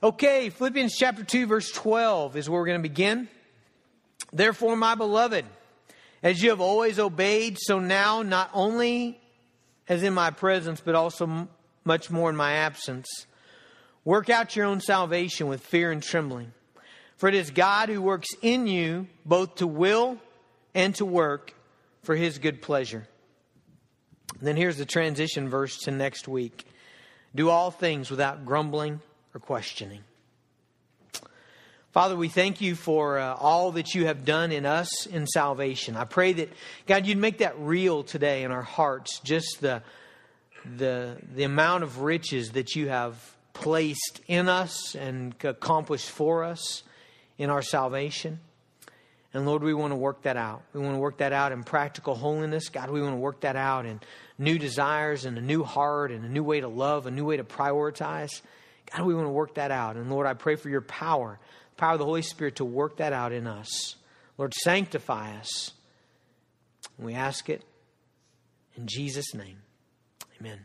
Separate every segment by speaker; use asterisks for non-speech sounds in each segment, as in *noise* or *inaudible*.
Speaker 1: Okay, Philippians chapter 2, verse 12 is where we're going to begin. Therefore, my beloved, as you have always obeyed, so now, not only as in my presence, but also much more in my absence, work out your own salvation with fear and trembling. For it is God who works in you both to will and to work for his good pleasure. And then here's the transition verse to next week. Do all things without grumbling or questioning. Father, we thank you for uh, all that you have done in us in salvation. I pray that, God, you'd make that real today in our hearts, just the, the, the amount of riches that you have placed in us and accomplished for us in our salvation. And Lord, we want to work that out. We want to work that out in practical holiness. God, we want to work that out in new desires and a new heart and a new way to love, a new way to prioritize. God, we want to work that out. And Lord, I pray for your power, the power of the Holy Spirit to work that out in us. Lord, sanctify us. And we ask it in Jesus' name. Amen.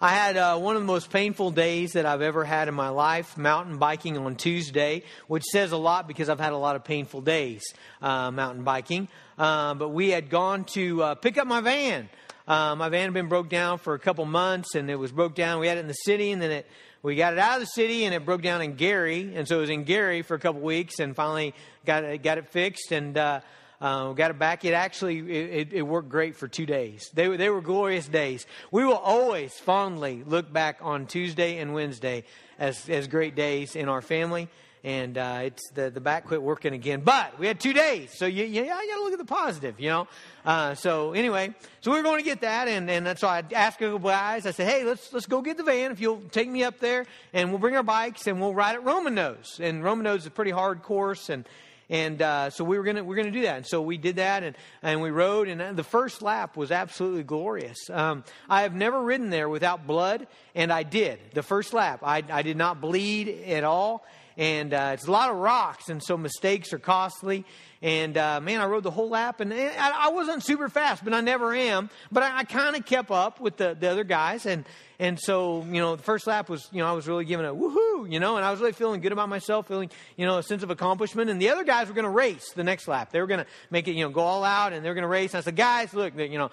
Speaker 1: I had uh, one of the most painful days that I've ever had in my life, mountain biking on Tuesday, which says a lot because I've had a lot of painful days uh, mountain biking. Uh, but we had gone to uh, pick up my van. Uh, my van had been broke down for a couple months, and it was broke down. We had it in the city, and then it we got it out of the city, and it broke down in Geary, and so it was in Geary for a couple weeks, and finally got it, got it fixed, and uh, uh, got it back. It actually it, it, worked great for two days. They were they were glorious days. We will always fondly look back on Tuesday and Wednesday as as great days in our family. And uh, it's the the back quit working again, but we had two days, so you you, you got to look at the positive, you know. Uh, so anyway, so we are going to get that, and and that's why I asked a couple guys. I said, hey, let's let's go get the van if you'll take me up there, and we'll bring our bikes and we'll ride at Roman Nose. And Roman Nose is a pretty hard course, and and uh, so we were gonna we are gonna do that, and so we did that, and and we rode, and the first lap was absolutely glorious. Um, I have never ridden there without blood, and I did the first lap. I I did not bleed at all, and uh, it's a lot of rocks, and so mistakes are costly. And uh, man, I rode the whole lap, and I, I wasn't super fast, but I never am. But I, I kind of kept up with the, the other guys, and and so you know, the first lap was you know I was really giving a woohoo, you know, and I was really feeling good about myself, feeling you know a sense of accomplishment. And the other guys were going to race the next lap; they were going to make it you know go all out, and they were going to race. And I said, guys, look, you know.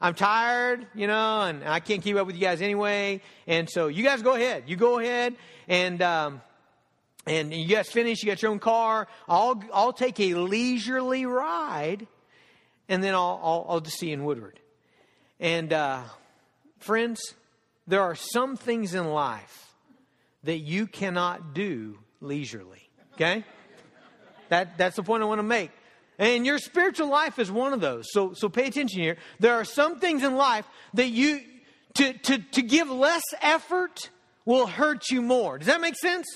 Speaker 1: I'm tired, you know, and I can't keep up with you guys anyway. And so you guys go ahead. You go ahead, and um, and you guys finish, you got your own car. I'll, I'll take a leisurely ride, and then I'll, I'll, I'll just see you in Woodward. And uh, friends, there are some things in life that you cannot do leisurely. Okay? That, that's the point I want to make. And your spiritual life is one of those. So, so pay attention here. There are some things in life that you, to, to, to give less effort will hurt you more. Does that make sense?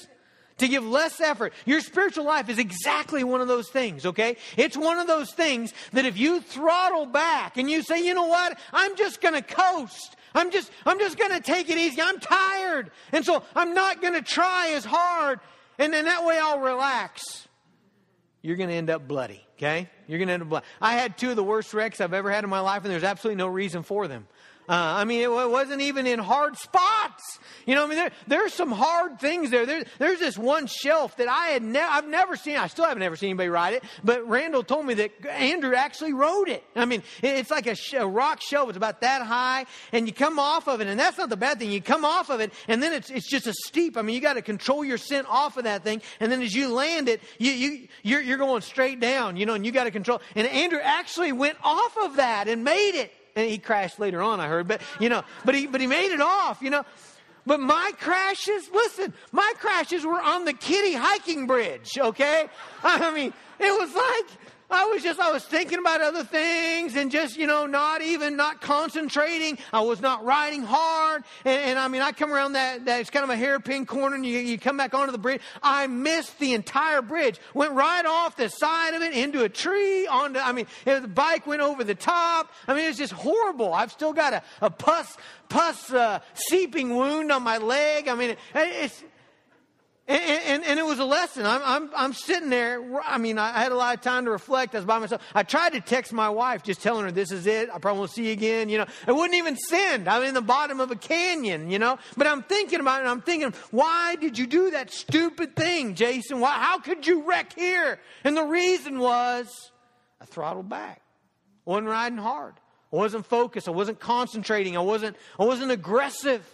Speaker 1: To give less effort. Your spiritual life is exactly one of those things, okay? It's one of those things that if you throttle back and you say, you know what, I'm just gonna coast. I'm just, I'm just gonna take it easy. I'm tired. And so I'm not gonna try as hard. And then that way I'll relax. You're gonna end up bloody, okay? You're gonna end up bloody. I had two of the worst wrecks I've ever had in my life, and there's absolutely no reason for them. Uh, I mean, it wasn't even in hard spots. You know, I mean, there, there's some hard things there. there. There's this one shelf that I had never, I've never seen. I still haven't ever seen anybody ride it, but Randall told me that Andrew actually rode it. I mean, it's like a, sh- a rock shelf. It's about that high, and you come off of it, and that's not the bad thing. You come off of it, and then it's, it's just a steep. I mean, you got to control your scent off of that thing, and then as you land it, you, you, you're, you're going straight down, you know, and you got to control. And Andrew actually went off of that and made it. And he crashed later on, I heard, but you know, but he but he made it off, you know. But my crashes, listen, my crashes were on the kitty hiking bridge, okay? *laughs* I mean, it was like I was just, I was thinking about other things and just, you know, not even, not concentrating. I was not riding hard. And, and I mean, I come around that, that, it's kind of a hairpin corner and you, you come back onto the bridge. I missed the entire bridge. Went right off the side of it into a tree onto, I mean, the bike went over the top. I mean, it's just horrible. I've still got a, a pus, pus, uh, seeping wound on my leg. I mean, it, it's, And, and, and, it was a lesson. I'm, I'm, I'm sitting there. I mean, I had a lot of time to reflect. I was by myself. I tried to text my wife, just telling her this is it. I probably won't see you again. You know, I wouldn't even send. I'm in the bottom of a canyon, you know. But I'm thinking about it. I'm thinking, why did you do that stupid thing, Jason? Why, how could you wreck here? And the reason was I throttled back. I wasn't riding hard. I wasn't focused. I wasn't concentrating. I wasn't, I wasn't aggressive.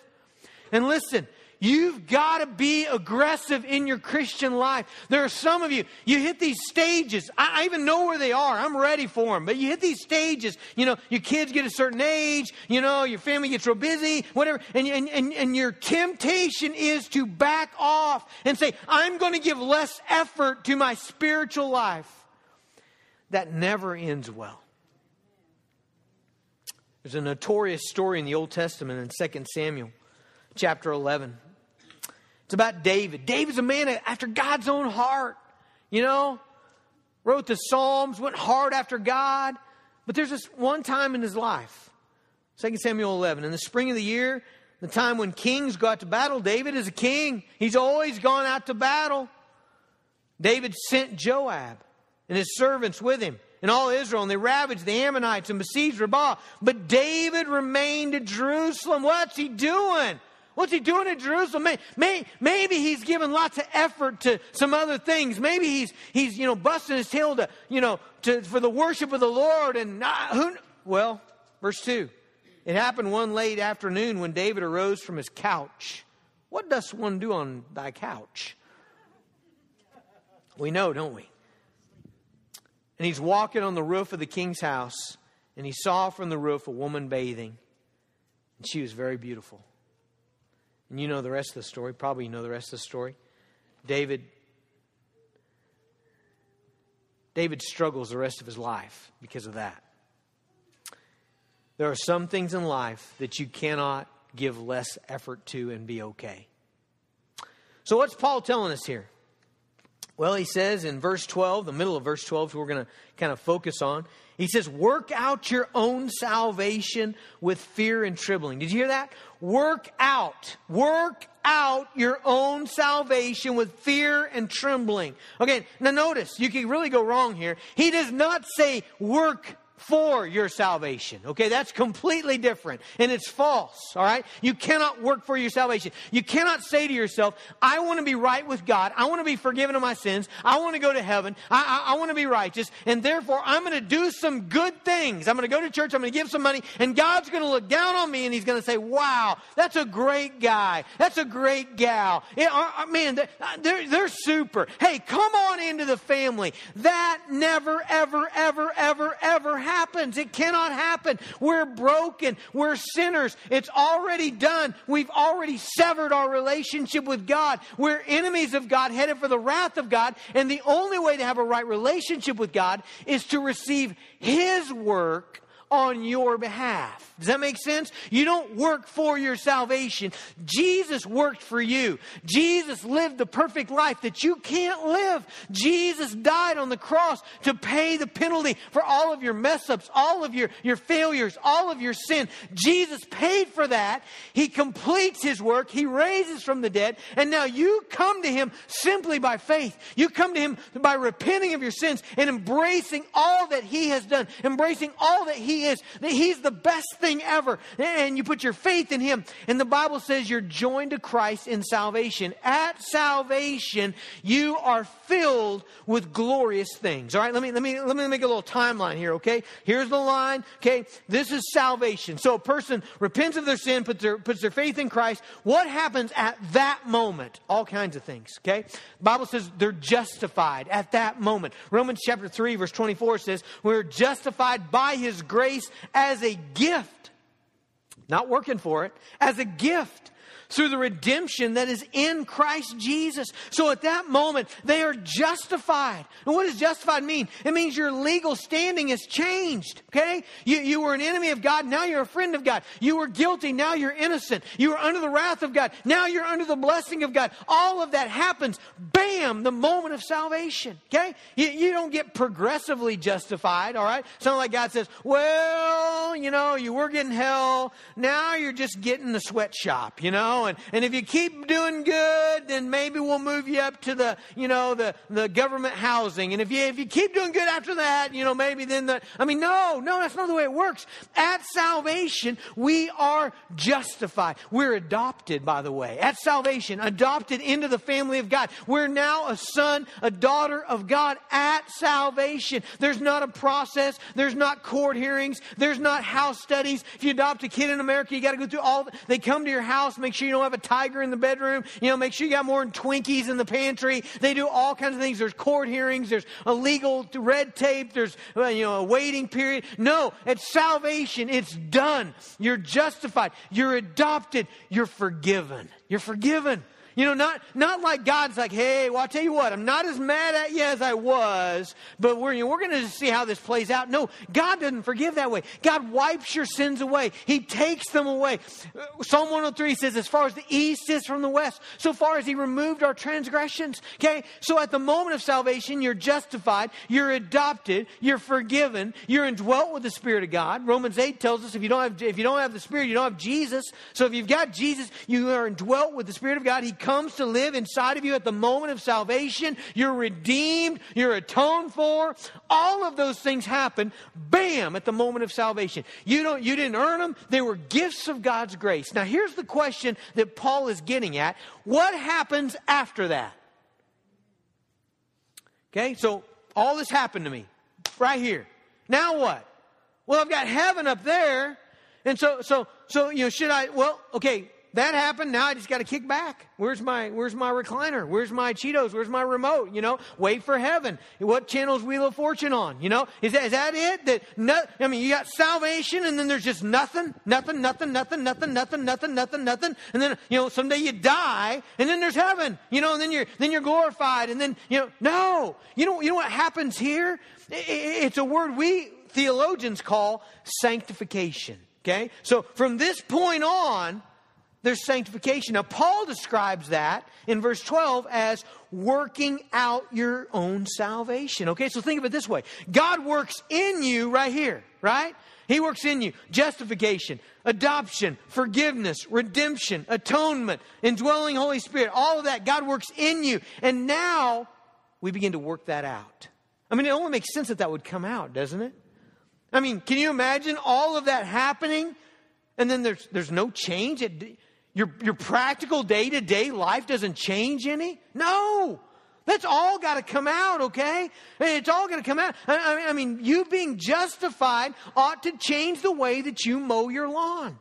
Speaker 1: And listen, You've got to be aggressive in your Christian life. There are some of you, you hit these stages. I, I, even know where they are. I'm ready for them. But you hit these stages. You know, your kids get a certain age. You know, your family gets real busy, whatever. And, and, and, and your temptation is to back off and say, I'm going to give less effort to my spiritual life. That never ends well. There's a notorious story in the Old Testament in 2 Samuel chapter 11. It's about David. David's a man after God's own heart, you know, wrote the Psalms, went hard after God. But there's this one time in his life, 2 Samuel 11, in the spring of the year, the time when kings go out to battle, David is a king. He's always gone out to battle. David sent Joab and his servants with him and all Israel, and they ravaged the Ammonites and besieged Rabbah. But David remained at Jerusalem. What's he doing? What's he doing in Jerusalem? May, may, maybe he's given lots of effort to some other things. Maybe he's, he's you know, busting his tail to, you know, to, for the worship of the Lord. And uh, who, well, verse 2. It happened one late afternoon when David arose from his couch. What does one do on thy couch? We know, don't we? And he's walking on the roof of the king's house, and he saw from the roof a woman bathing, and she was very beautiful. And you know the rest of the story. Probably you know the rest of the story. David David struggles the rest of his life because of that. There are some things in life that you cannot give less effort to and be okay. So, what's Paul telling us here? Well, he says in verse 12, the middle of verse 12, we're going to kind of focus on, he says, Work out your own salvation with fear and trembling. Did you hear that? Work out. Work out your own salvation with fear and trembling. Okay, now notice, you can really go wrong here. He does not say work for your salvation. Okay, that's completely different and it's false. All right, you cannot work for your salvation. You cannot say to yourself, I want to be right with God. I want to be forgiven of my sins. I want to go to heaven. I, I, I want to be righteous. And therefore, I'm going to do some good things. I'm going to go to church. I'm going to give some money. And God's going to look down on me and He's going to say, Wow, that's a great guy. That's a great gal. It, uh, uh, man, they're, they're super. Hey, come on into the family. That never, ever, ever, ever, ever happens. It cannot happen. We're broken. We're sinners. It's already done. We've already severed our relationship with God. We're enemies of God, headed for the wrath of God. And the only way to have a right relationship with God is to receive His work on your behalf. Does that make sense? You don't work for your salvation. Jesus worked for you. Jesus lived the perfect life that you can't live. Jesus died on the cross to pay the penalty for all of your mess ups, all of your, your failures, all of your sin. Jesus paid for that. He completes his work. He raises from the dead. And now you come to him simply by faith. You come to him by repenting of your sins and embracing all that he has done, embracing all that he is, that he's the best thing ever. And you put your faith in Him. And the Bible says you're joined to Christ in salvation. At salvation, you are filled with glorious things. All right, let me, let me, let me make a little timeline here, okay? Here's the line, okay? This is salvation. So a person repents of their sin, puts their, puts their faith in Christ. What happens at that moment? All kinds of things, okay? The Bible says they're justified at that moment. Romans chapter 3, verse 24 says, We're justified by His grace as a gift. Not working for it, as a gift through the redemption that is in Christ Jesus. So at that moment, they are justified. And what does justified mean? It means your legal standing has changed. Okay? You, you were an enemy of God, now you're a friend of God. You were guilty, now you're innocent. You were under the wrath of God, now you're under the blessing of God. All of that happens, bam, the moment of salvation. Okay? You, you don't get progressively justified, all right? Something like God says, well, you know, you were getting hell, now you're just getting the sweatshop, you know? And, and if you keep doing good, then maybe we'll move you up to the, you know, the, the government housing. And if you, if you keep doing good after that, you know, maybe then the, I mean, no, no, that's not the way it works. At salvation, we are justified. We're adopted, by the way. At salvation, adopted into the family of God. We're now a son, a daughter of God at salvation. There's not a process. There's not court hearings. There's not house studies. If you adopt a kid in America, you got to go through all, they come to your house, make sure you don't have a tiger in the bedroom, you know, make sure you got more than Twinkies in the pantry. They do all kinds of things. There's court hearings. There's a legal red tape. There's, you know, a waiting period. No, it's salvation, it's done. You're justified. You're adopted. You're forgiven. You're forgiven. You know, not, not like God's like, hey, well, I'll tell you what, I'm not as mad at you as I was, but we're, you know, we're going to see how this plays out. No, God doesn't forgive that way. God wipes your sins away. He takes them away. Uh, Psalm 103 says, as far as the east is from the west, so far as He removed our transgressions. Okay? So at the moment of salvation, you're justified, you're adopted, you're forgiven, you're indwelt with the Spirit of God. Romans 8 tells us if you don't have, if you don't have the Spirit, you don't have Jesus. So if you've got Jesus, you are indwelt with the Spirit of God. He comes to live inside of you at the moment of salvation. You're redeemed, you're atoned for. All of those things happen, bam, at the moment of salvation. You don't you didn't earn them, they were gifts of God's grace. Now here's the question that Paul is getting at. What happens after that? Okay, so all this happened to me right here. Now what? Well, I've got heaven up there. And so, so, so, you know, should I, well, okay, that happened. Now I just got to kick back. Where's my Where's my recliner? Where's my Cheetos? Where's my remote? You know, wait for heaven. What channel's Wheel of Fortune on? You know, is that is that it? That no, I mean, you got salvation, and then there's just nothing, nothing, nothing, nothing, nothing, nothing, nothing, nothing, nothing, and then you know someday you die, and then there's heaven. You know, and then you're then you're glorified, and then you know, no, you know, you know what happens here? It's a word we theologians call sanctification. Okay, so from this point on there's sanctification. Now, Paul describes that in verse 12 as working out your own salvation. Okay, so think of it this way God works in you right here, right? He works in you. Justification, adoption, forgiveness, redemption, atonement, indwelling Holy Spirit, all of that. God works in you. And now we begin to work that out. I mean, it only makes sense that that would come out, doesn't it? I mean, can you imagine all of that happening and then there's, there's no change? It, your, your practical day to day life doesn't change any? No. That's all got to come out, okay? It's all going to come out. I, I, mean, you being justified ought to change the way that you mow your lawn.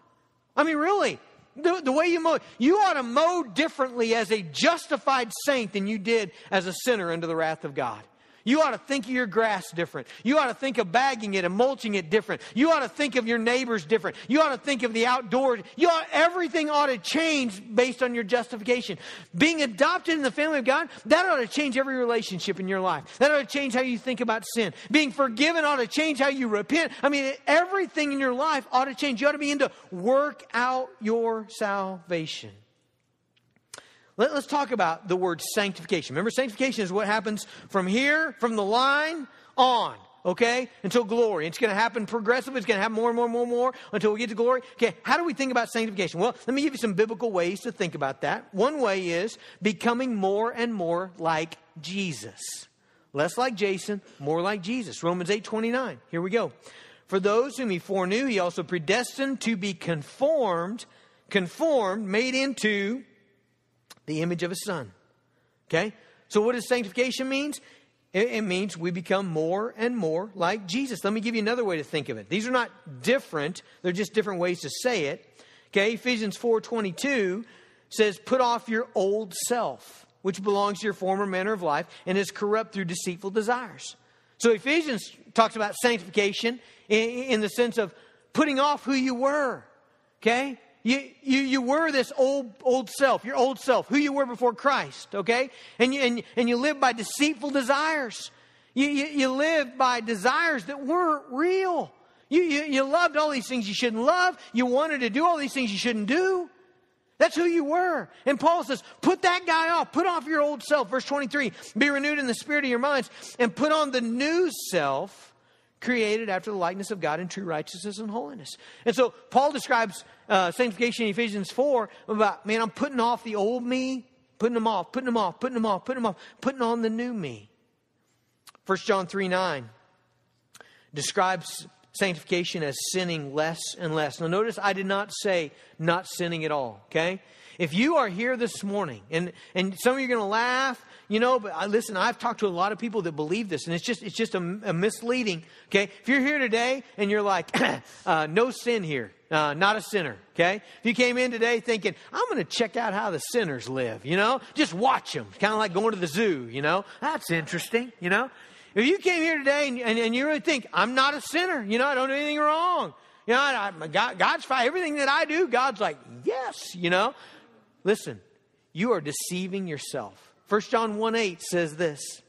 Speaker 1: I mean, really. The, the way you mow, you ought to mow differently as a justified saint than you did as a sinner under the wrath of God. You ought to think of your grass different. You ought to think of bagging it and mulching it different. You ought to think of your neighbors different. You ought to think of the outdoors. You ought, everything ought to change based on your justification. Being adopted in the family of God, that ought to change every relationship in your life. That ought to change how you think about sin. Being forgiven ought to change how you repent. I mean, everything in your life ought to change. You ought to begin to work out your salvation. Let, us talk about the word sanctification. Remember, sanctification is what happens from here, from the line on, okay, until glory. It's going to happen progressively. It's going to happen more and more and more and more until we get to glory. Okay, how do we think about sanctification? Well, let me give you some biblical ways to think about that. One way is becoming more and more like Jesus. Less like Jason, more like Jesus. Romans 8 29. Here we go. For those whom he foreknew, he also predestined to be conformed, conformed, made into the image of his son. Okay? So what does sanctification means? It, means we become more and more like Jesus. Let me give you another way to think of it. These are not different, they're just different ways to say it. Okay, Ephesians 4:22 says, "Put off your old self, which belongs to your former manner of life and is corrupt through deceitful desires." So Ephesians talks about sanctification in the sense of putting off who you were. Okay? You, you, you were this old, old self, your old self, who you were before Christ, okay? And you, and, and you lived by deceitful desires. You, you, you lived by desires that weren't real. You, you, you loved all these things you shouldn't love. You wanted to do all these things you shouldn't do. That's who you were. And Paul says, put that guy off. Put off your old self. Verse 23 Be renewed in the spirit of your minds and put on the new self created after the likeness of God in true righteousness and holiness. And so Paul describes uh, sanctification in Ephesians 4 about, man, I'm putting off the old me, putting them off, putting them off, putting them off, putting them off, putting on the new me. 1 John 3 9 describes sanctification as sinning less and less. Now, notice I did not say not sinning at all, okay? If you are here this morning, and, and some of you are going to laugh, you know, but I, listen, I've talked to a lot of people that believe this, and it's just, it's just a, a misleading, okay? If you're here today and you're like, *clears throat* uh, no sin here, uh, not a sinner, okay? If you came in today thinking, I'm going to check out how the sinners live, you know, just watch them, kind of like going to the zoo, you know, that's interesting, you know. If you came here today and, and, and you really think, I'm not a sinner, you know, I don't do anything wrong, you know, I, I, God, God's fine. Everything that I do, God's like, yes, you know. Listen, you are deceiving yourself. 1 John 1 8 says this.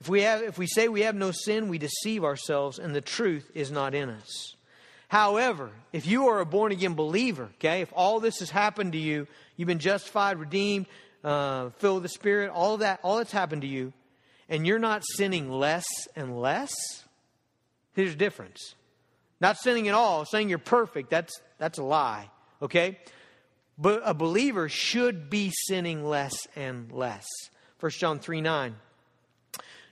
Speaker 1: If we, have, if we say we have no sin, we deceive ourselves, and the truth is not in us. However, if you are a born again believer, okay, if all this has happened to you, you've been justified, redeemed, uh, filled with the Spirit, all that, all that's happened to you, and you're not sinning less and less, here's the difference. Not sinning at all, saying you're perfect, that's, that's a lie, okay? But a believer should be sinning less and less. 1 John 3 9.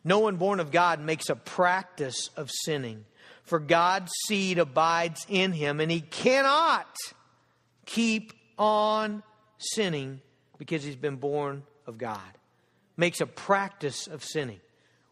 Speaker 1: No one born of God makes a practice of sinning, for God's seed abides in him, and he cannot keep on sinning because he's been born of God. Makes a practice of sinning.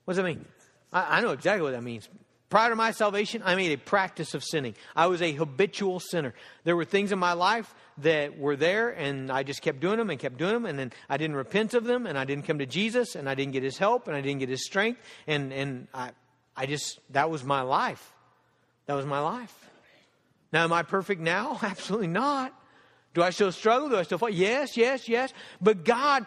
Speaker 1: What does that mean? I, I know exactly what that means. Prior to my salvation, I made a practice of sinning. I was a habitual sinner. There were things in my life that were there, and I just kept doing them and kept doing them, and then I didn't repent of them, and I didn't come to Jesus, and I didn't get His help, and I didn't get His strength, and and I, I just that was my life. That was my life. Now, am I perfect now? *laughs* Absolutely not. Do I still struggle? Do I still fall? Yes, yes, yes. But God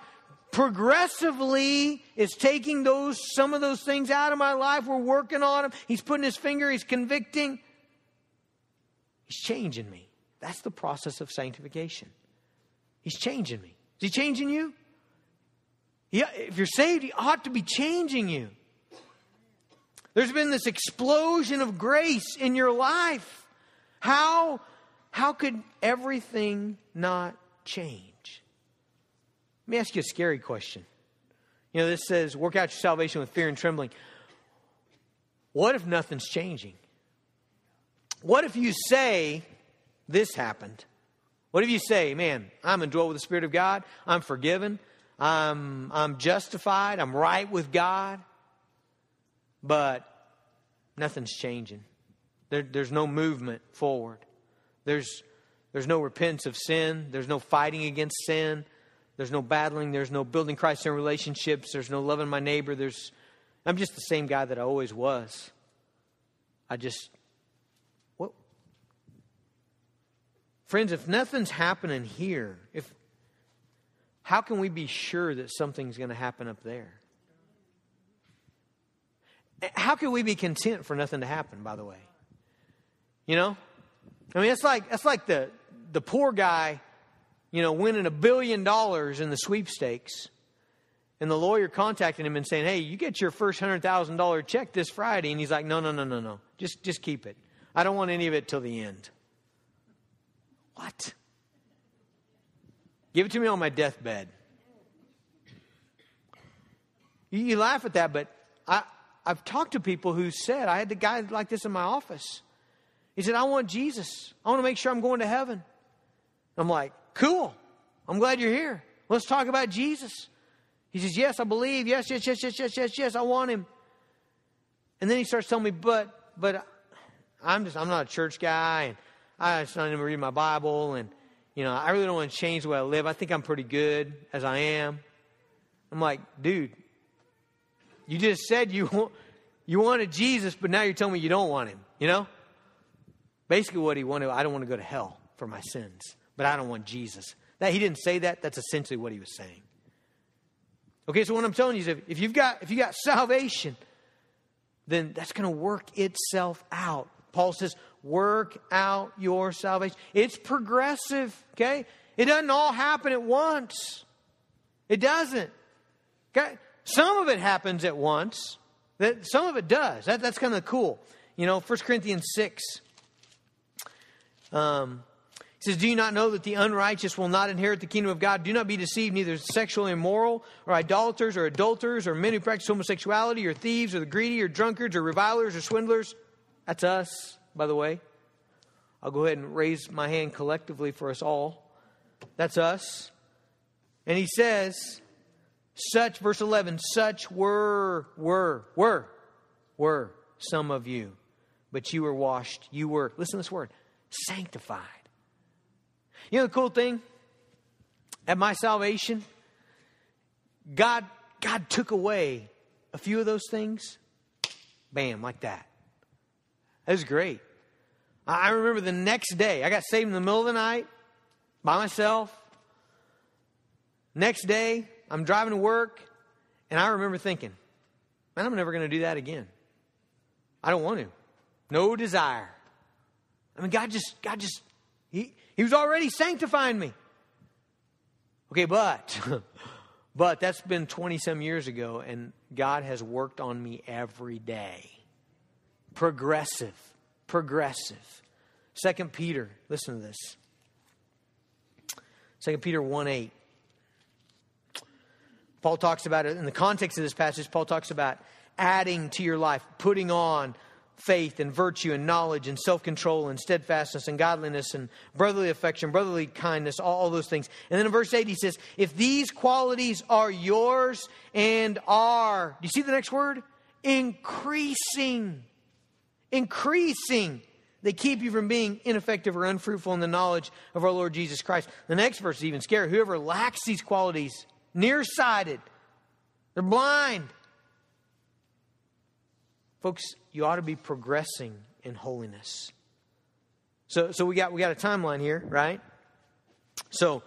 Speaker 1: progressively is taking those some of those things out of my life. We're working on them. He's putting his finger, he's convicting. He's changing me. That's the process of sanctification. He's changing me. Is he changing you? Yeah, if you're saved, he ought to be changing you. There's been this explosion of grace in your life. How, how could everything not change? Let me ask you a scary question. You know, this says, work out your salvation with fear and trembling. What if nothing's changing? What if you say, this happened. What if you say, man, I'm indwelt with the Spirit of God, I'm forgiven, I'm, I'm justified, I'm right with God, but nothing's changing. There, there's no movement forward. There's, there's no repentance of sin. There's no fighting against sin. There's no battling. There's no building Christ in relationships. There's no loving my neighbor. There's, I'm just the same guy that I always was. I just what? Friends, if nothing's happening here, if how can we be sure that something's going to happen up there? How can we be content for nothing to happen, by the way? You know? I mean, it's like it's like the the poor guy, you know, winning a billion dollars in the sweepstakes. And the lawyer contacting him and saying, Hey, you get your first hundred thousand dollar check this Friday. And he's like, No, no, no, no, no. Just just keep it. I don't want any of it till the end. What? Give it to me on my deathbed. You, you laugh at that, but I, I've talked to people who said, I had the guy like this in my office. He said, I want Jesus. I want to make sure I'm going to heaven. I'm like, cool. I'm glad you're here. Let's talk about Jesus. He says, Yes, I believe. Yes, yes, yes, yes, yes, yes, yes, I want him. And then he starts telling me, but, but I'm just, I'm not a church guy. And I just don't even read my Bible, and you know, I really don't want to change the way I live. I think I'm pretty good as I am. I'm like, dude, you just said you *laughs* want, you wanted Jesus, but now you're telling me you don't want him. You know, basically what he wanted. I don't want to go to hell for my sins, but I don't want Jesus. That he didn't say that. That's essentially what he was saying. Okay, so what I'm telling you is, if, if you've got if you got salvation, then that's going to work itself out. Paul says, work out your salvation. It's progressive, okay? It doesn't all happen at once. It doesn't. Okay? Some of it happens at once. That some of it does. That, that's kind of cool. You know, 1 Corinthians 6. Um, He says, Do you not know that the unrighteous will not inherit the kingdom of God? Do not be deceived, neither sexually immoral, or idolaters, or adulterers, or men who practice homosexuality, or thieves, or the greedy, or drunkards, or revilers, or swindlers. That's us, by the way. I'll go ahead and raise my hand collectively for us all. That's us. And he says, such, verse 11, such were, were, were, were some of you, but you were washed. You were, listen to this word, sanctified. You know the cool thing? At my salvation, God, God took away a few of those things. Bam, like that. That was great. I remember the next day, I got saved in the middle of the night by myself. Next day, I'm driving to work, and I remember thinking, man, I'm never going to do that again. I don't want to. No desire. I mean, God just, God just, He, he was already sanctifying me. Okay, but, *laughs* but that's been 20 some years ago, and God has worked on me every day. Progressive, progressive. Second Peter, listen to this. Second Peter 1 8. Paul talks about it in the context of this passage. Paul talks about adding to your life, putting on faith and virtue and knowledge and self control and steadfastness and godliness and brotherly affection, brotherly kindness, all, all, those things. And then in verse 8, he says, If these qualities are yours and are, do you see the next word? Increasing. Increasing. They keep you from being ineffective or unfruitful in the knowledge of our Lord Jesus Christ. The next verse is even scary. Whoever lacks these qualities, nearsighted, they're blind Folks, you ought to be progressing in holiness. So, so we got we got a timeline here, right? So,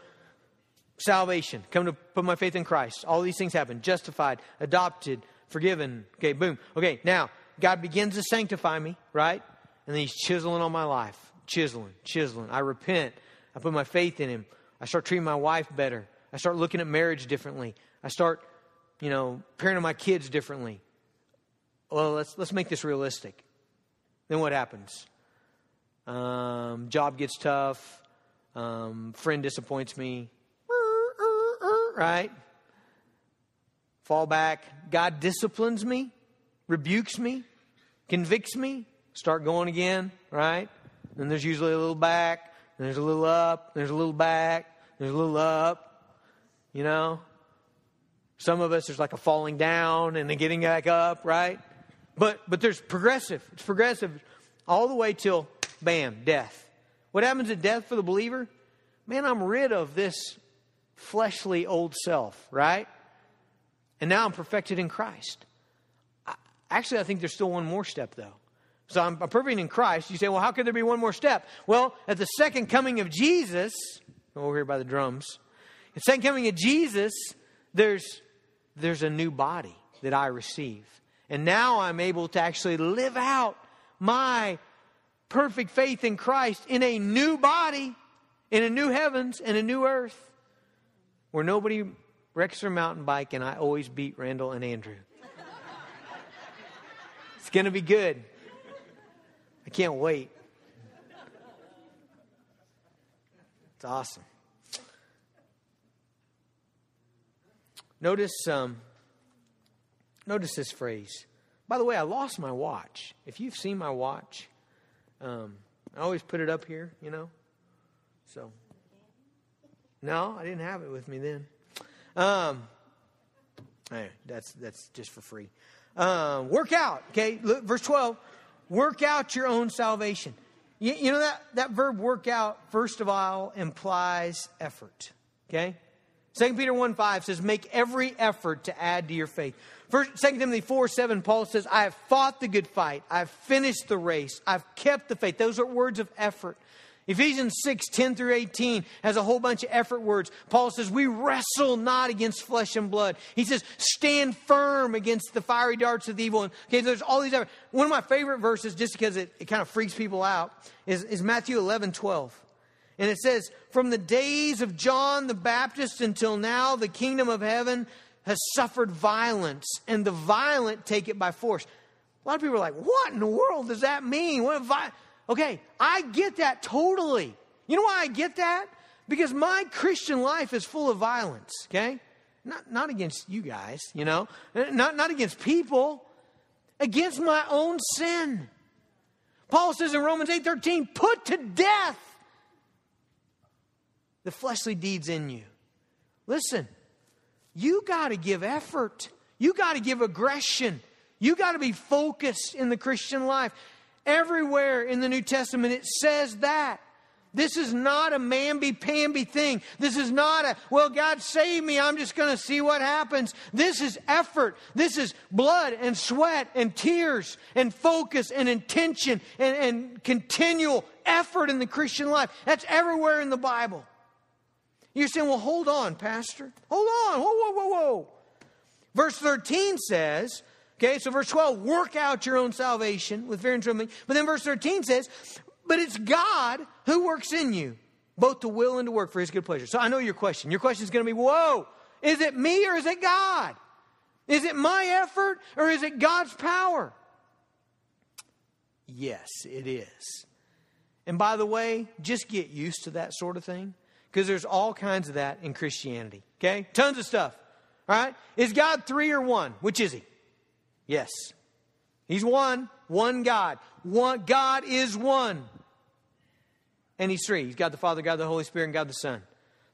Speaker 1: salvation, come to put my faith in Christ. All these things happen. Justified, adopted, forgiven. Okay, boom. Okay, now God begins to sanctify me, right? And then He's chiseling on my life, chiseling, chiseling. I repent. I put my faith in Him. I start treating my wife better. I start looking at marriage differently. I start, you know, parenting my kids differently well, let's, let's make this realistic. Then what happens? Um, job gets tough. Um, friend disappoints me. Right? Fall back. God disciplines me, rebukes me, convicts me. Start going again. Right? Then there's usually a little back. There's a little up. There's a little back. There's a little up. You know? Some of us, there's like a falling down and then getting back up, right? But but there's progressive. It's progressive all the way till bam, death. What happens at death for the believer? Man, I'm rid of this fleshly old self, right? And now I'm perfected in Christ. I, actually, I think there's still one more step, though. So I'm, I'm perfect in Christ. You say, well, how could there be one more step? Well, at the second coming of Jesus, oh, over here by the drums, the second coming of Jesus, there's, there's a new body that I receive. And now I'm able to actually live out my perfect faith in Christ in a new body, in a new heavens and a new earth, where nobody wrecks their mountain bike and I always beat Randall and Andrew. it's going to be good. I can't wait. It's awesome. Notice um, Notice this phrase. By the way, I lost my watch. If you've seen my watch, um, I always put it up here, you know. So, no, I didn't have it with me then. Um, hey, that's that's just for free. Um, work out, okay. Look, verse twelve. Work out your own salvation. You, you know that that verb "work out" first of all implies effort. Okay. Second Peter one five says, "Make every effort to add to your faith." First, 2 Timothy 4 7, Paul says, I have fought the good fight. I've finished the race. I've kept the faith. Those are words of effort. Ephesians 6 10 through 18 has a whole bunch of effort words. Paul says, We wrestle not against flesh and blood. He says, Stand firm against the fiery darts of the evil. And, okay, there's all these. Effort. One of my favorite verses, just because it, it kind of freaks people out, is, is Matthew 11 12. And it says, From the days of John the Baptist until now, the kingdom of heaven has suffered violence, and the violent take it by force. A lot of people are like, what in the world does that mean? What vi-? Okay, I get that totally. You know why I get that? Because my Christian life is full of violence, okay? Not, not against you guys, you know, not, not against people, against my own sin. Paul says in Romans 8:13, put to death the fleshly deeds in you. Listen, you got to give effort. You got to give aggression. You got to be focused in the Christian life. Everywhere in the New Testament it says that. This is not a mamby-pamby thing. This is not a, well, God save me, I'm just going to see what happens. This is effort. This is blood and sweat and tears and focus and intention and, and continual effort in the Christian life. That's everywhere in the Bible. You're saying, well, hold on, Pastor. Hold on. Whoa, whoa, whoa, whoa. Verse 13 says, okay, so verse 12, work out your own salvation with fear and trembling. But then verse 13 says, but it's God who works in you, both to will and to work for his good pleasure. So I know your question. Your question is going to be, whoa, is it me or is it God? Is it my effort or is it God's power? Yes, it is. And by the way, just get used to that sort of thing because there's all kinds of that in Christianity. Okay? Tons of stuff. All right? Is God three or one? Which is he? Yes. He's one. One God. One God is one. And he's three. He's God the Father, God the Holy Spirit, and God the Son.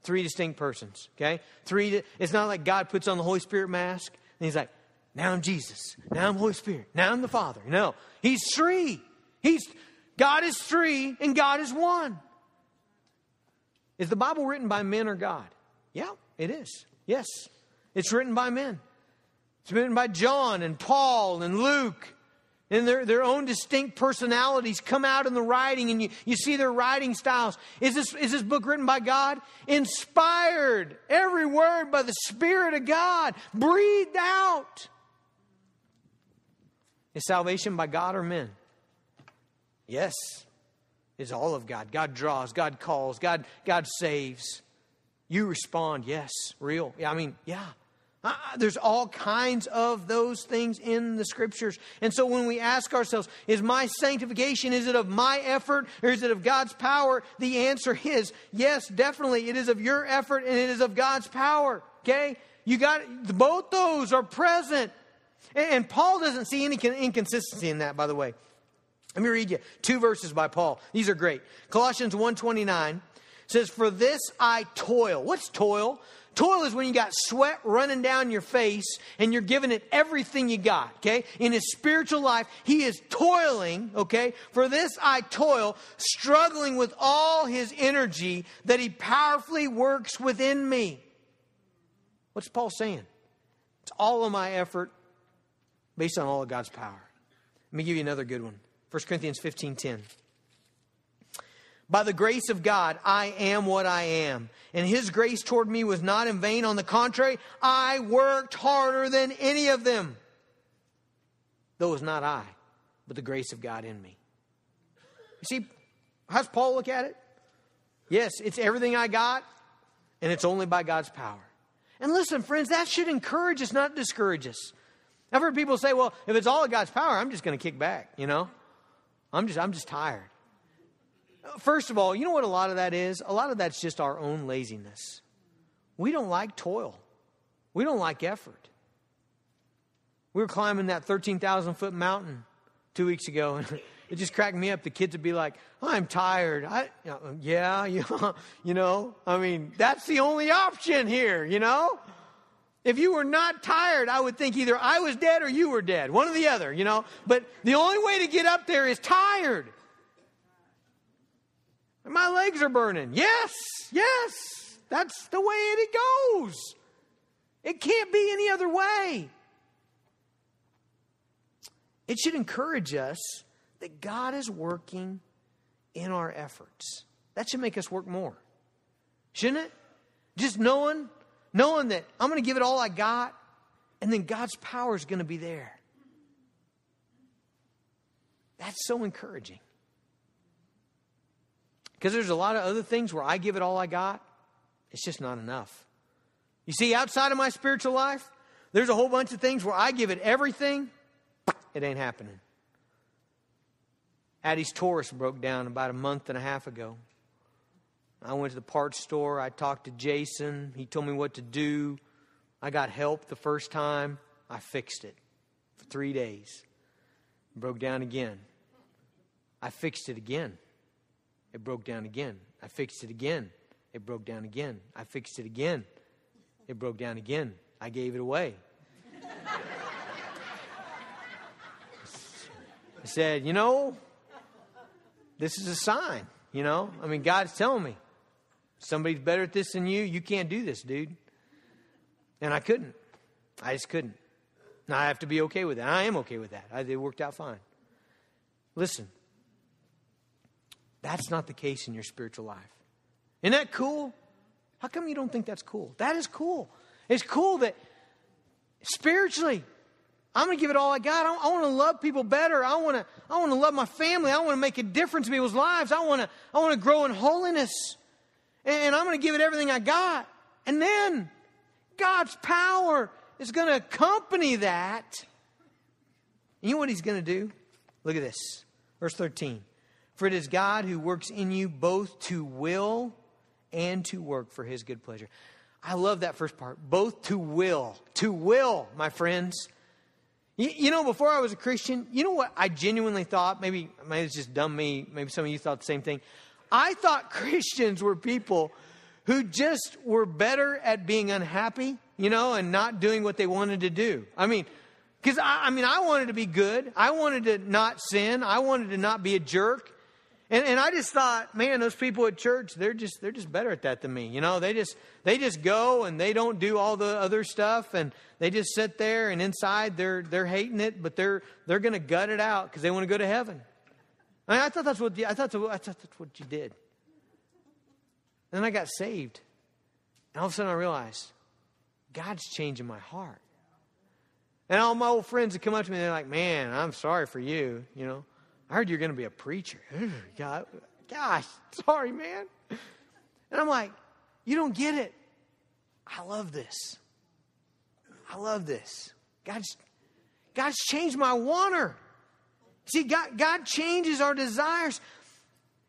Speaker 1: Three distinct persons. Okay? Three it's not like God puts on the Holy Spirit mask and he's like, now I'm Jesus. Now I'm Holy Spirit. Now I'm the Father. No. He's three. He's God is three and God is one. Is the Bible written by men or God? Yeah, it is. Yes. It's written by men. It's written by John and Paul and Luke. And their, their own distinct personalities come out in the writing, and you, you see their writing styles. Is this, is this book written by God? Inspired, every word by the Spirit of God, breathed out. Is salvation by God or men? Yes is all of God. God draws, God calls, God, God saves. You respond, yes, real. Yeah, I mean, yeah. Uh, there's all kinds of those things in the scriptures. And so when we ask ourselves, is my sanctification, is it of my effort or is it of God's power? The answer is yes, definitely. It is of your effort and it is of God's power. Okay? You got both those are present. And, and Paul doesn't see any inconsistency in that, by the way. Let me read you two verses by Paul. These are great. Colossians 1:29 says, "For this I toil." What's toil? Toil is when you got sweat running down your face and you're giving it everything you got, okay? In his spiritual life, he is toiling, okay? For this I toil, struggling with all his energy that he powerfully works within me. What's Paul saying? It's all of my effort based on all of God's power. Let me give you another good one. 1 Corinthians 15:10. By the grace of God, I am what I am. And his grace toward me was not in vain. On the contrary, I worked harder than any of them. Though it was not I, but the grace of God in me. You see, how's Paul look at it? Yes, it's everything I got, and it's only by God's power. And listen, friends, that should encourage us, not discourage us. I've heard people say, well, if it's all of God's power, I'm just going to kick back, you know? I'm just, I'm just tired. First of all, you know what a lot of that is? A lot of that's just our own laziness. We don't like toil, we don't like effort. We were climbing that 13,000 foot mountain two weeks ago, and *laughs* it just cracked me up. The kids would be like, I'm tired. I, yeah, *laughs* you know, I mean, that's the only option here, you know? If you were not tired, I would think either I was dead or you were dead, one or the other, you know. But the only way to get up there is tired. My legs are burning. Yes, yes, that's the way it goes. It can't be any other way. It should encourage us that God is working in our efforts. That should make us work more. Shouldn't it? Just knowing knowing that I'm going to give it all I got, and then God's power is going to be there. That's so encouraging. Because there's a lot of other things where I give it all I got, it's just not enough. You see, outside of my spiritual life, there's a whole bunch of things where I give it everything, it ain't happening. Addie's Taurus broke down about a month and a half ago. I went to the parts store. I talked to Jason. He told me what to do. I got help the first time. I fixed it for three days. It broke down again. I fixed it again. It broke down again. I fixed it again. It broke down again. I fixed it again. It broke down again. I gave it away. I said, you know, this is a sign, you know? I mean, God's telling me somebody's better at this than you. You can't do this, dude. And I couldn't. I just couldn't. Now I have to be okay with that. I am okay with that. I, it worked out fine. Listen, that's not the case in your spiritual life. Isn't that cool? How come you don't think that's cool? That is cool. It's cool that spiritually, I'm going to give it all I got. I, I want to love people better. I want to, I want to love my family. I want to make a difference in people's lives. I want to, I want to grow in holiness. And, I'm going to give it everything I got. And then God's power is going to accompany that. You know what he's going to do? Look at this. Verse 13. For it is God who works in you both to will and to work for his good pleasure. I love that first part. Both to will. To will, my friends. You, you, know, before I was a Christian, you know what I genuinely thought? Maybe, maybe it's just dumb me. Maybe some of you thought the same thing. I thought *laughs* Christians were people who just were better at being unhappy, you know, and not doing what they wanted to do. I mean, because I, I mean, I wanted to be good. I wanted to not sin. I wanted to not be a jerk. And, and I just thought, man, those people at church, they're just, they're just better at that than me. You know, they just, they just go and they don't do all the other stuff and they just sit there and inside they're, they're hating it, but they're, they're going to gut it out because they want to go to heaven. I, mean, I thought that's what, I thought, I thought that's what you did. And then I got saved. And all of a sudden I realized, God's changing my heart. And all my old friends would come up to me, and they're like, man, I'm sorry for you, you know. I heard you're going to be a preacher. God, gosh, sorry, man. And I'm like, you don't get it. I love this. I love this. God's, God's changed my wanter. See, God, God changes our desires.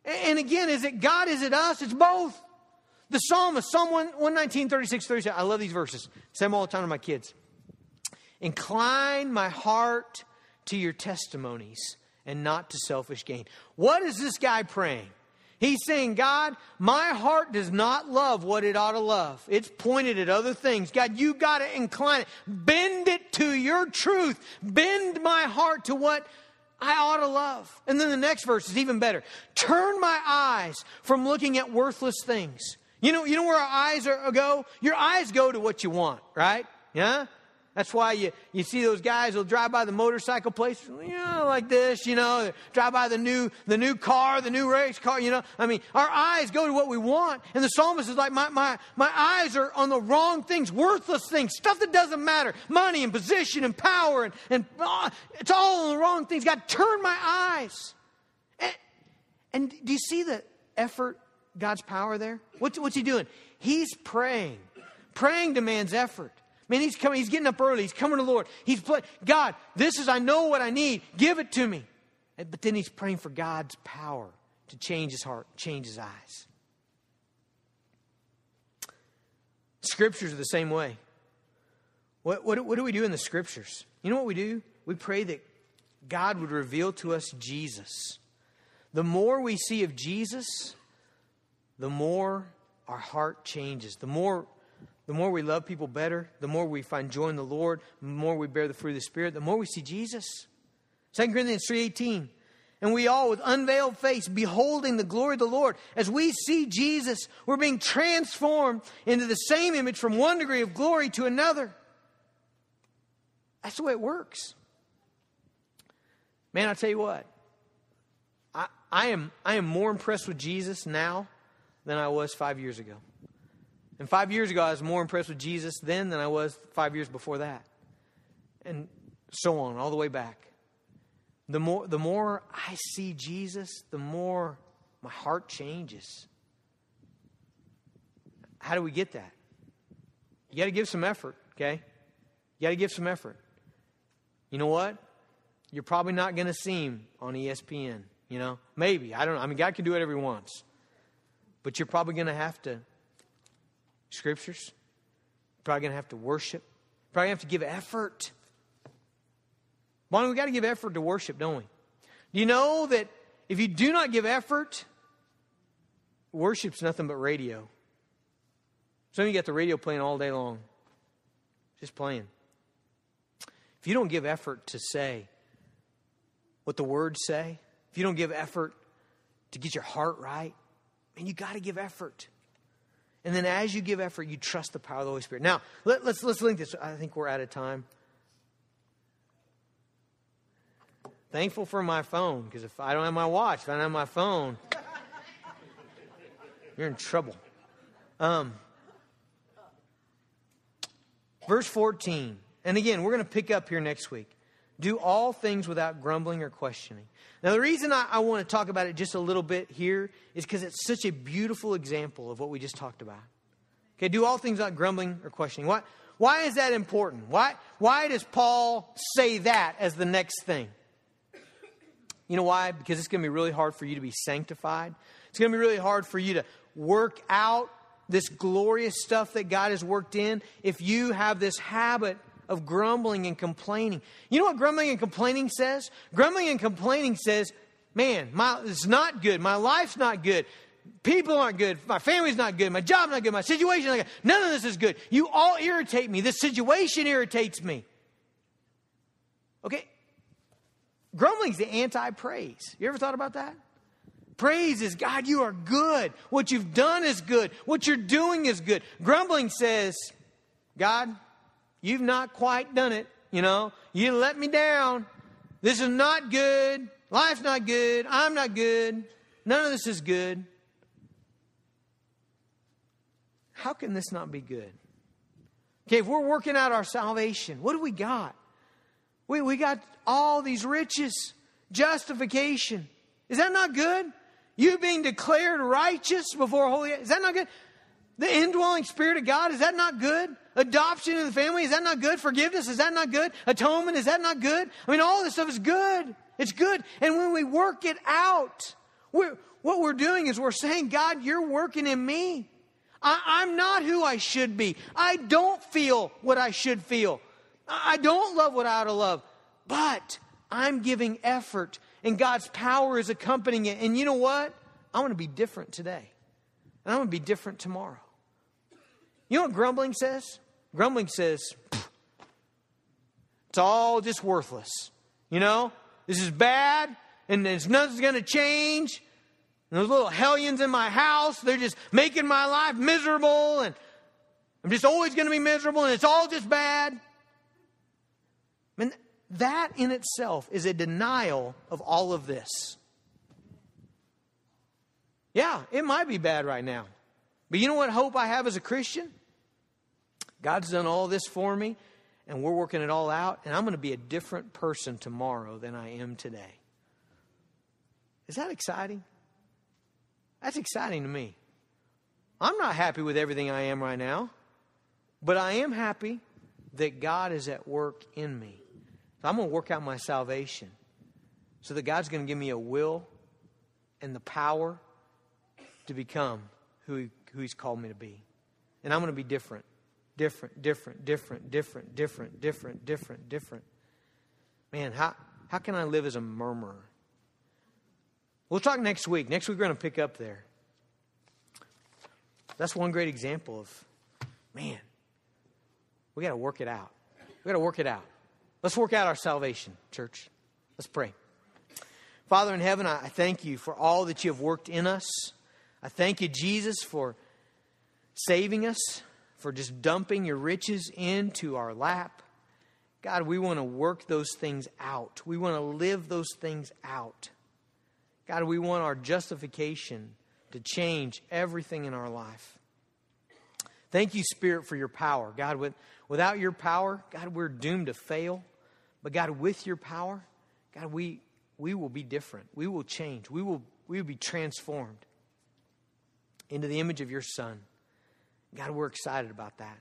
Speaker 1: And again, is it God? Is it us? It's both. The psalmist, Psalm 119, 36, 37. I love these verses. Say them all the time to my kids. Incline my heart to your testimonies and not to selfish gain. What is this guy praying? He's saying, God, my heart does not love what it ought to love. It's pointed at other things. God, you got to incline it. Bend it to your truth. Bend my heart to what I ought to love. And then the next verse is even better. Turn my eyes from looking at worthless things. You know, you know where our eyes are, go? Your eyes go to what you want, right? Yeah? That's why you, you see those guys will drive by the motorcycle place, you know, like this, you know, drive by the new, the new car, the new race car, you know. I mean, our eyes go to what we want. And the psalmist is like, my, my, my eyes are on the wrong things, worthless things, stuff that doesn't matter. Money and position and power and, and uh, it's all on the wrong things. God, turn my eyes. And, and do you see the effort, God's power there? What's, what's he doing? He's praying. Praying demands effort. Man, he's coming, he's getting up early. He's coming to the Lord. He's God, this is, I know what I need. Give it to me. Eh, but then he's praying for God's power to change his heart, change his eyes. Scriptures are the same way. What, what, what do we do in the scriptures? You know what we do? We pray that God would reveal to us Jesus. The more we see of Jesus, the more our heart changes. The more the more we love people better, the more we find joy in the Lord, the more we bear the fruit of the Spirit, the more we see Jesus. 2 Corinthians 3.18 And we all, with unveiled face, beholding the glory of the Lord, as we see Jesus, we're being transformed into the same image from one degree of glory to another. That's the way it works. Man, I'll tell you what. I, I, am, I am more impressed with Jesus now than I was five years ago. And five years ago, I was more impressed with Jesus then than I was five years before that. And so on, all the way back. The more, the more I see Jesus, the more my heart changes. How do we get that? You got to give some effort, okay? You got to give some effort. You know what? You're probably not going to see him on ESPN, you know? Maybe. I don't know. I mean, God can do whatever he wants. But you're probably going to have to, scriptures, probably going to have to worship, probably have to give effort. Bonnie, we got to give effort to worship, don't we? Do you know that if you do not give effort, worship's nothing but radio? Some of you got the radio playing all day long, just playing. If you don't give effort to say what the words say, if you don't give effort to get your heart right, and you got to give effort. And then as you give effort, you trust the power of the Holy Spirit. Now, let, us let's, let's link this. I think we're out of time. Thankful for my phone, because if I don't have my watch, if I don't have my phone, you're in trouble. Um, verse 14. And again, we're going to pick up here next week. Do all things without grumbling or questioning. Now, the reason I, I want to talk about it just a little bit here is because it's such a beautiful example of what we just talked about. Okay, do all things without grumbling or questioning. Why, why is that important? Why, why does Paul say that as the next thing? You know why? Because it's going to be really hard for you to be sanctified. It's going to be really hard for you to work out this glorious stuff that God has worked in if you have this habit of grumbling and complaining. You know what grumbling and complaining says? Grumbling and complaining says, man, my, it's not good. My life's not good. People aren't good. My family's not good. My job's not good. My situation's not good. None of this is good. You all irritate me. This situation irritates me. Okay? Grumbling's the anti praise. You ever thought about that? Praise is God, you are good. What you've done is good. What you're doing is good. Grumbling says, God, You've not quite done it. You know, you let me down. This is not good. Life's not good. I'm not good. None of this is good. How can this not be good? Okay, if we're working out our salvation, what do we got? We, we got all these riches, justification. Is that not good? You being declared righteous before holy. Is that not good? The indwelling Spirit of God, is that not good? Adoption in the family, is that not good? Forgiveness, is that not good? Atonement, is that not good? I mean, all this stuff is good. It's good. And when we work it out, we're, what we're doing is we're saying, God, you're working in me. I, am not who I should be. I don't feel what I should feel. I, I don't love what I ought to love. But I'm giving effort, and God's power is accompanying it. And you know what? I'm going to be different today. And I'm going to be different tomorrow. You know what grumbling says? Grumbling says, it's all just worthless. You know, this is bad and there's nothing's going to change. And those little hellions in my house, they're just making my life miserable and I'm just always going to be miserable and it's all just bad. And that in itself is a denial of all of this. Yeah, it might be bad right now. But you know what hope I have as a Christian? God's done all this for me, and we're working it all out, and I'm going to be a different person tomorrow than I am today. Is that exciting? That's exciting to me. I'm not happy with everything I am right now, but I am happy that God is at work in me. So I'm going to work out my salvation so that God's going to give me a will and the power to become who, he, who He's called me to be. And I'm going to be different different, different, different, different, different, different, different, different. Man, how, how can I live as a murmurer? We'll talk next week. Next week, we're going to pick up there. That's one great example of, man, we got to work it out. We got to work it out. Let's work out our salvation, church. Let's pray. Father in heaven, I thank you for all that you have worked in us. I thank you, Jesus, for saving us for just dumping your riches into our lap. God, we want to work those things out. We want to live those things out. God, we want our justification to change everything in our life. Thank you, Spirit, for your power. God, with, without your power, God, we're doomed to fail. But God, with your power, God, we, we will be different. We will change. We will, we will be transformed into the image of your Son. God, we're excited about that.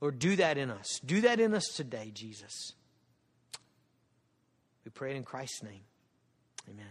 Speaker 1: Lord, do that in us. Do that in us today, Jesus. We pray it in Christ's name. Amen.